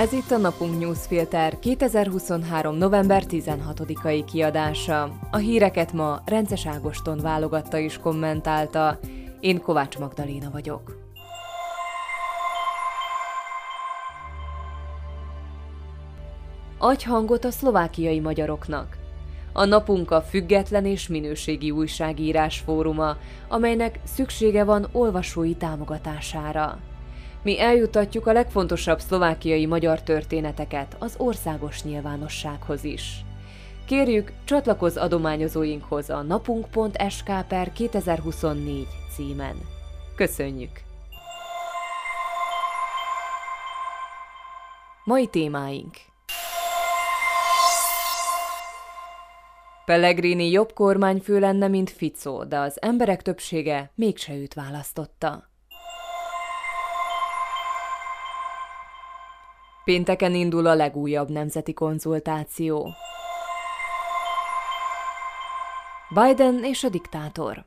Ez itt a Napunk Newsfilter 2023. november 16-ai kiadása. A híreket ma Rences Ágoston válogatta és kommentálta. Én Kovács Magdaléna vagyok. Adj hangot a szlovákiai magyaroknak. A napunk a független és minőségi újságírás fóruma, amelynek szüksége van olvasói támogatására. Mi eljutatjuk a legfontosabb szlovákiai magyar történeteket az országos nyilvánossághoz is. Kérjük, csatlakozz adományozóinkhoz a napunk.sk per 2024 címen. Köszönjük! Mai témáink Pellegrini jobb kormányfő lenne, mint Fico, de az emberek többsége mégse őt választotta. Pénteken indul a legújabb nemzeti konzultáció. Biden és a diktátor.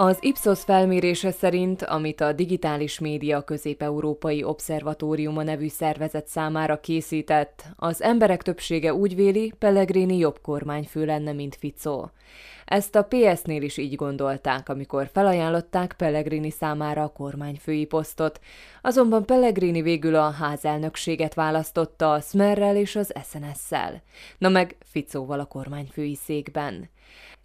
Az Ipsos felmérése szerint, amit a Digitális Média Közép-Európai Obszervatóriuma nevű szervezet számára készített, az emberek többsége úgy véli, Pellegrini jobb kormányfő lenne, mint Fico. Ezt a PS-nél is így gondolták, amikor felajánlották Pellegrini számára a kormányfői posztot, azonban Pellegrini végül a házelnökséget választotta a Smerrel és az SNS-szel, na meg Ficóval a kormányfői székben.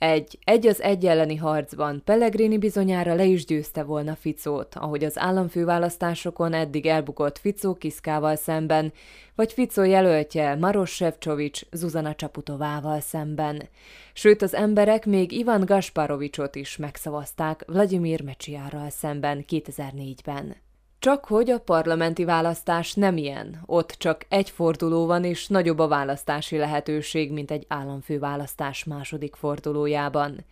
Egy egy az egy elleni harcban Pellegrini bizonyára le is győzte volna Ficót, ahogy az államfőválasztásokon eddig elbukott Ficó Kiszkával szemben, vagy Ficó jelöltje Maros Sefcsovics Zuzana Csaputovával szemben. Sőt, az emberek még Ivan Gasparovicsot is megszavazták Vladimir Mecsiárral szemben 2004-ben. Csak hogy a parlamenti választás nem ilyen, ott csak egy forduló van, és nagyobb a választási lehetőség, mint egy államfőválasztás második fordulójában.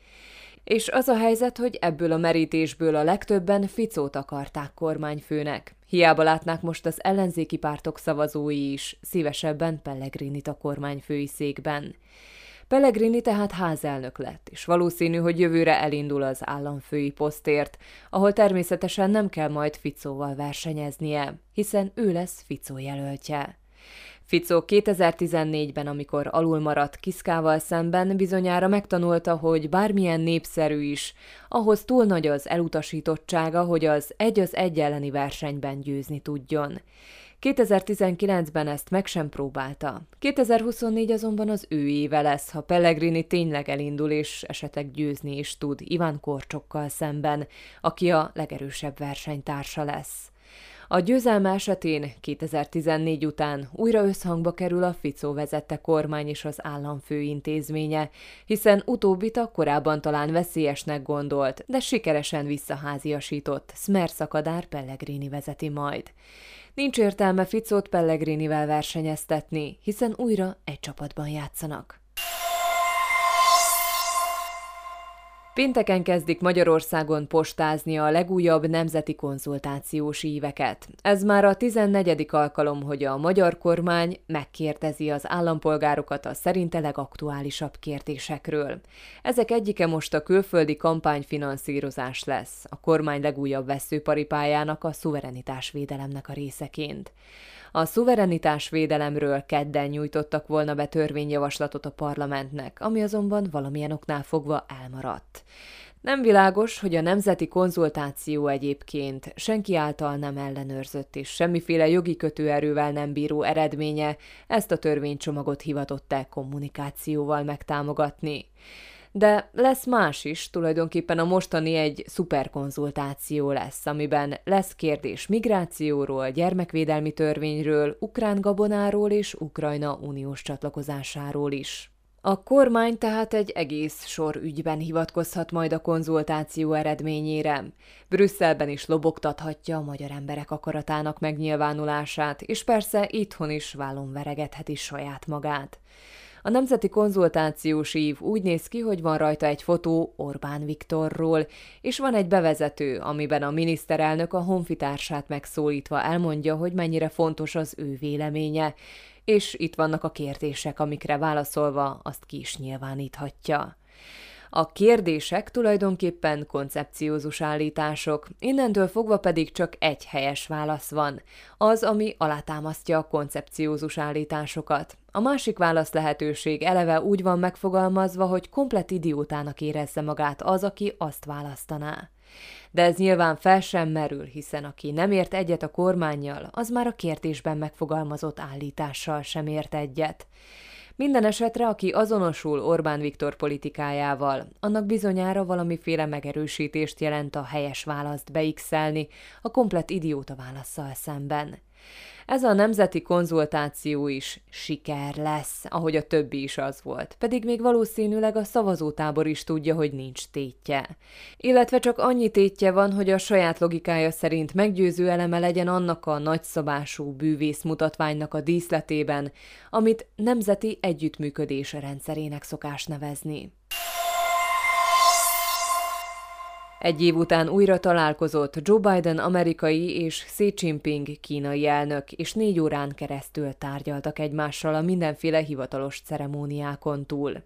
És az a helyzet, hogy ebből a merítésből a legtöbben Ficót akarták kormányfőnek. Hiába látnák most az ellenzéki pártok szavazói is, szívesebben Pellegrinit a kormányfői székben. Pellegrini tehát házelnök lett, és valószínű, hogy jövőre elindul az államfői posztért, ahol természetesen nem kell majd Ficóval versenyeznie, hiszen ő lesz Ficó jelöltje. Ficó 2014-ben, amikor alul maradt Kiszkával szemben, bizonyára megtanulta, hogy bármilyen népszerű is, ahhoz túl nagy az elutasítottsága, hogy az egy az egy elleni versenyben győzni tudjon. 2019-ben ezt meg sem próbálta. 2024 azonban az ő éve lesz, ha Pellegrini tényleg elindul és esetleg győzni is tud Iván Korcsokkal szemben, aki a legerősebb versenytársa lesz. A győzelme esetén 2014 után újra összhangba kerül a Ficó vezette kormány és az államfő intézménye, hiszen utóbbit a korábban talán veszélyesnek gondolt, de sikeresen visszaháziasított Smer szakadár Pellegrini vezeti majd. Nincs értelme Ficót Pellegrinivel versenyeztetni, hiszen újra egy csapatban játszanak. Pénteken kezdik Magyarországon postázni a legújabb nemzeti konzultációs íveket. Ez már a 14. alkalom, hogy a magyar kormány megkérdezi az állampolgárokat a szerinte legaktuálisabb kérdésekről. Ezek egyike most a külföldi kampányfinanszírozás lesz, a kormány legújabb veszőparipájának a szuverenitásvédelemnek a részeként. A szuverenitás védelemről kedden nyújtottak volna be törvényjavaslatot a parlamentnek, ami azonban valamilyen oknál fogva elmaradt. Nem világos, hogy a nemzeti konzultáció egyébként senki által nem ellenőrzött és semmiféle jogi kötőerővel nem bíró eredménye ezt a törvénycsomagot hivatott-e kommunikációval megtámogatni. De lesz más is, tulajdonképpen a mostani egy szuperkonzultáció lesz, amiben lesz kérdés migrációról, gyermekvédelmi törvényről, ukrán gabonáról és Ukrajna uniós csatlakozásáról is. A kormány tehát egy egész sor ügyben hivatkozhat majd a konzultáció eredményére. Brüsszelben is lobogtathatja a magyar emberek akaratának megnyilvánulását, és persze itthon is vállon veregetheti saját magát. A Nemzeti Konzultációs Ív úgy néz ki, hogy van rajta egy fotó Orbán Viktorról, és van egy bevezető, amiben a miniszterelnök a honfitársát megszólítva elmondja, hogy mennyire fontos az ő véleménye, és itt vannak a kérdések, amikre válaszolva azt ki is nyilváníthatja. A kérdések tulajdonképpen koncepciózus állítások, innentől fogva pedig csak egy helyes válasz van, az, ami alátámasztja a koncepciózus állításokat. A másik válasz lehetőség eleve úgy van megfogalmazva, hogy komplet idiótának érezze magát az, aki azt választaná. De ez nyilván fel sem merül, hiszen aki nem ért egyet a kormányjal, az már a kérdésben megfogalmazott állítással sem ért egyet. Minden esetre, aki azonosul Orbán Viktor politikájával, annak bizonyára valamiféle megerősítést jelent a helyes választ beixelni a komplet idióta válaszsal szemben. Ez a nemzeti konzultáció is siker lesz, ahogy a többi is az volt, pedig még valószínűleg a szavazótábor is tudja, hogy nincs tétje. Illetve csak annyi tétje van, hogy a saját logikája szerint meggyőző eleme legyen annak a nagyszabású bűvész mutatványnak a díszletében, amit nemzeti együttműködés rendszerének szokás nevezni. Egy év után újra találkozott Joe Biden amerikai és Xi Jinping kínai elnök, és négy órán keresztül tárgyaltak egymással a mindenféle hivatalos ceremóniákon túl.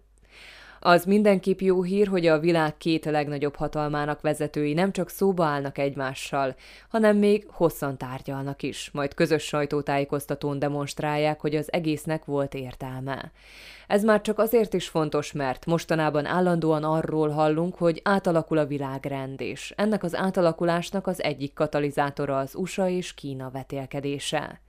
Az mindenképp jó hír, hogy a világ két legnagyobb hatalmának vezetői nem csak szóba állnak egymással, hanem még hosszan tárgyalnak is, majd közös sajtótájékoztatón demonstrálják, hogy az egésznek volt értelme. Ez már csak azért is fontos, mert mostanában állandóan arról hallunk, hogy átalakul a világrend, és ennek az átalakulásnak az egyik katalizátora az USA és Kína vetélkedése.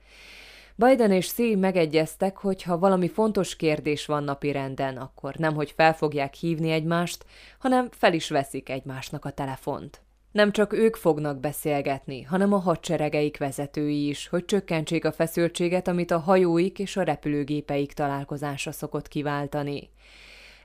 Biden és Xi megegyeztek, hogy ha valami fontos kérdés van napirenden, akkor nemhogy fel fogják hívni egymást, hanem fel is veszik egymásnak a telefont. Nem csak ők fognak beszélgetni, hanem a hadseregeik vezetői is, hogy csökkentsék a feszültséget, amit a hajóik és a repülőgépeik találkozása szokott kiváltani.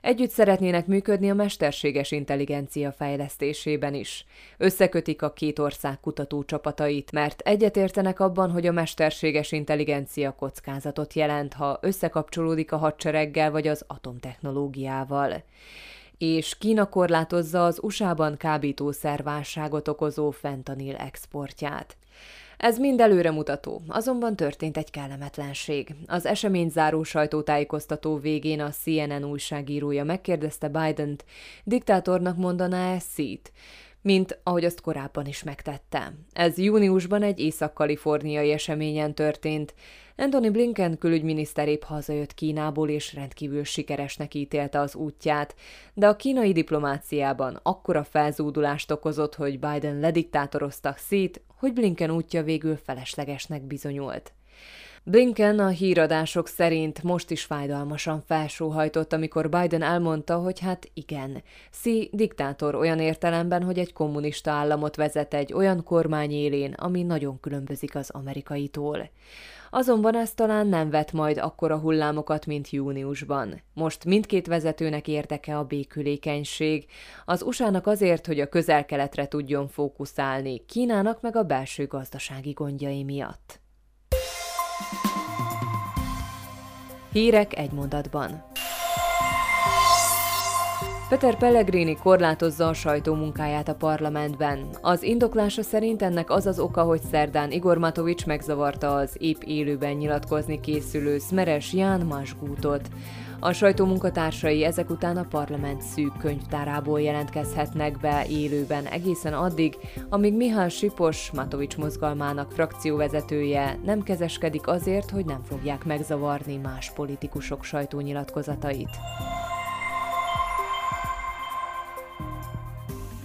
Együtt szeretnének működni a mesterséges intelligencia fejlesztésében is. Összekötik a két ország kutatócsapatait, mert egyetértenek abban, hogy a mesterséges intelligencia kockázatot jelent, ha összekapcsolódik a hadsereggel vagy az atomtechnológiával és Kína korlátozza az USA-ban kábítószerválságot okozó fentanil exportját. Ez mind előremutató, azonban történt egy kellemetlenség. Az esemény záró sajtótájékoztató végén a CNN újságírója megkérdezte Biden-t, diktátornak mondaná-e szít, mint ahogy azt korábban is megtette. Ez júniusban egy észak-kaliforniai eseményen történt. Anthony Blinken külügyminiszter épp hazajött Kínából és rendkívül sikeresnek ítélte az útját, de a kínai diplomáciában akkora felzúdulást okozott, hogy Biden lediktátorozta szét, hogy Blinken útja végül feleslegesnek bizonyult. Blinken a híradások szerint most is fájdalmasan felsóhajtott, amikor Biden elmondta, hogy hát igen, Xi diktátor olyan értelemben, hogy egy kommunista államot vezet egy olyan kormány élén, ami nagyon különbözik az amerikaitól. Azonban ez talán nem vet majd akkora hullámokat, mint júniusban. Most mindkét vezetőnek érdeke a békülékenység. Az USA-nak azért, hogy a közel-keletre tudjon fókuszálni, Kínának meg a belső gazdasági gondjai miatt. Hírek egy mondatban. Peter Pellegrini korlátozza a sajtó munkáját a parlamentben. Az indoklása szerint ennek az az oka, hogy szerdán Igor Matovics megzavarta az épp élőben nyilatkozni készülő Smeres Ján Masgútot. A sajtó munkatársai ezek után a parlament szűk könyvtárából jelentkezhetnek be élőben egészen addig, amíg Mihály Sipos, Matovics mozgalmának frakcióvezetője nem kezeskedik azért, hogy nem fogják megzavarni más politikusok sajtónyilatkozatait.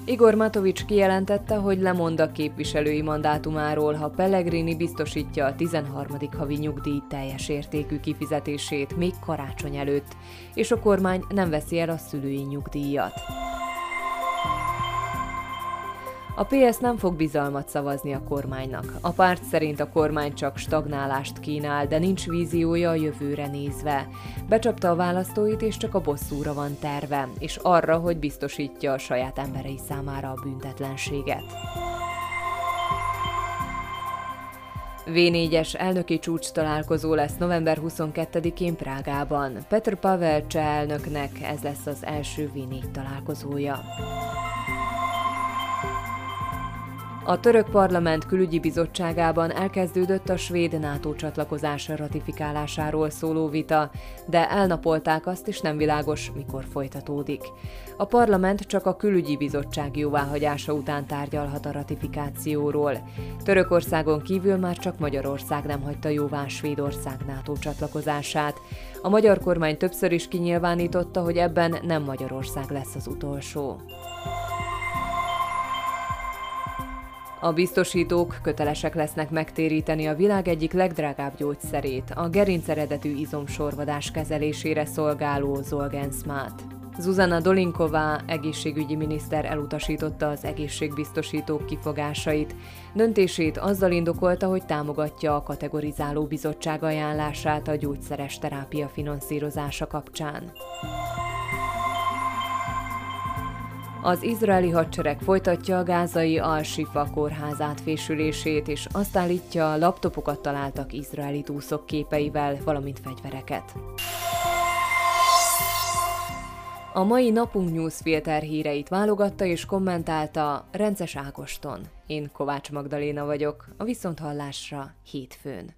Igor Matovics kijelentette, hogy lemond a képviselői mandátumáról, ha Pellegrini biztosítja a 13. havi nyugdíj teljes értékű kifizetését még karácsony előtt, és a kormány nem veszi el a szülői nyugdíjat. A PS nem fog bizalmat szavazni a kormánynak. A párt szerint a kormány csak stagnálást kínál, de nincs víziója a jövőre nézve. Becsapta a választóit, és csak a bosszúra van terve, és arra, hogy biztosítja a saját emberei számára a büntetlenséget. V4-es elnöki csúcs találkozó lesz november 22-én Prágában. Petr Pavel cseh elnöknek ez lesz az első V4 találkozója. A török parlament külügyi bizottságában elkezdődött a svéd NATO csatlakozás ratifikálásáról szóló vita, de elnapolták azt is nem világos, mikor folytatódik. A parlament csak a külügyi bizottság jóváhagyása után tárgyalhat a ratifikációról. Törökországon kívül már csak Magyarország nem hagyta jóvá Svédország NATO csatlakozását. A magyar kormány többször is kinyilvánította, hogy ebben nem Magyarország lesz az utolsó. A biztosítók kötelesek lesznek megtéríteni a világ egyik legdrágább gyógyszerét, a gerinc eredetű izomsorvadás kezelésére szolgáló Zolgenszmát. Zuzana Dolinková egészségügyi miniszter elutasította az egészségbiztosítók kifogásait. Döntését azzal indokolta, hogy támogatja a kategorizáló bizottság ajánlását a gyógyszeres terápia finanszírozása kapcsán. Az izraeli hadsereg folytatja a gázai Al-Shifa kórház átfésülését, és azt állítja, laptopokat találtak izraeli túszok képeivel, valamint fegyvereket. A mai napunk newsfilter híreit válogatta és kommentálta Rences Ágoston. Én Kovács Magdaléna vagyok, a Viszonthallásra hétfőn.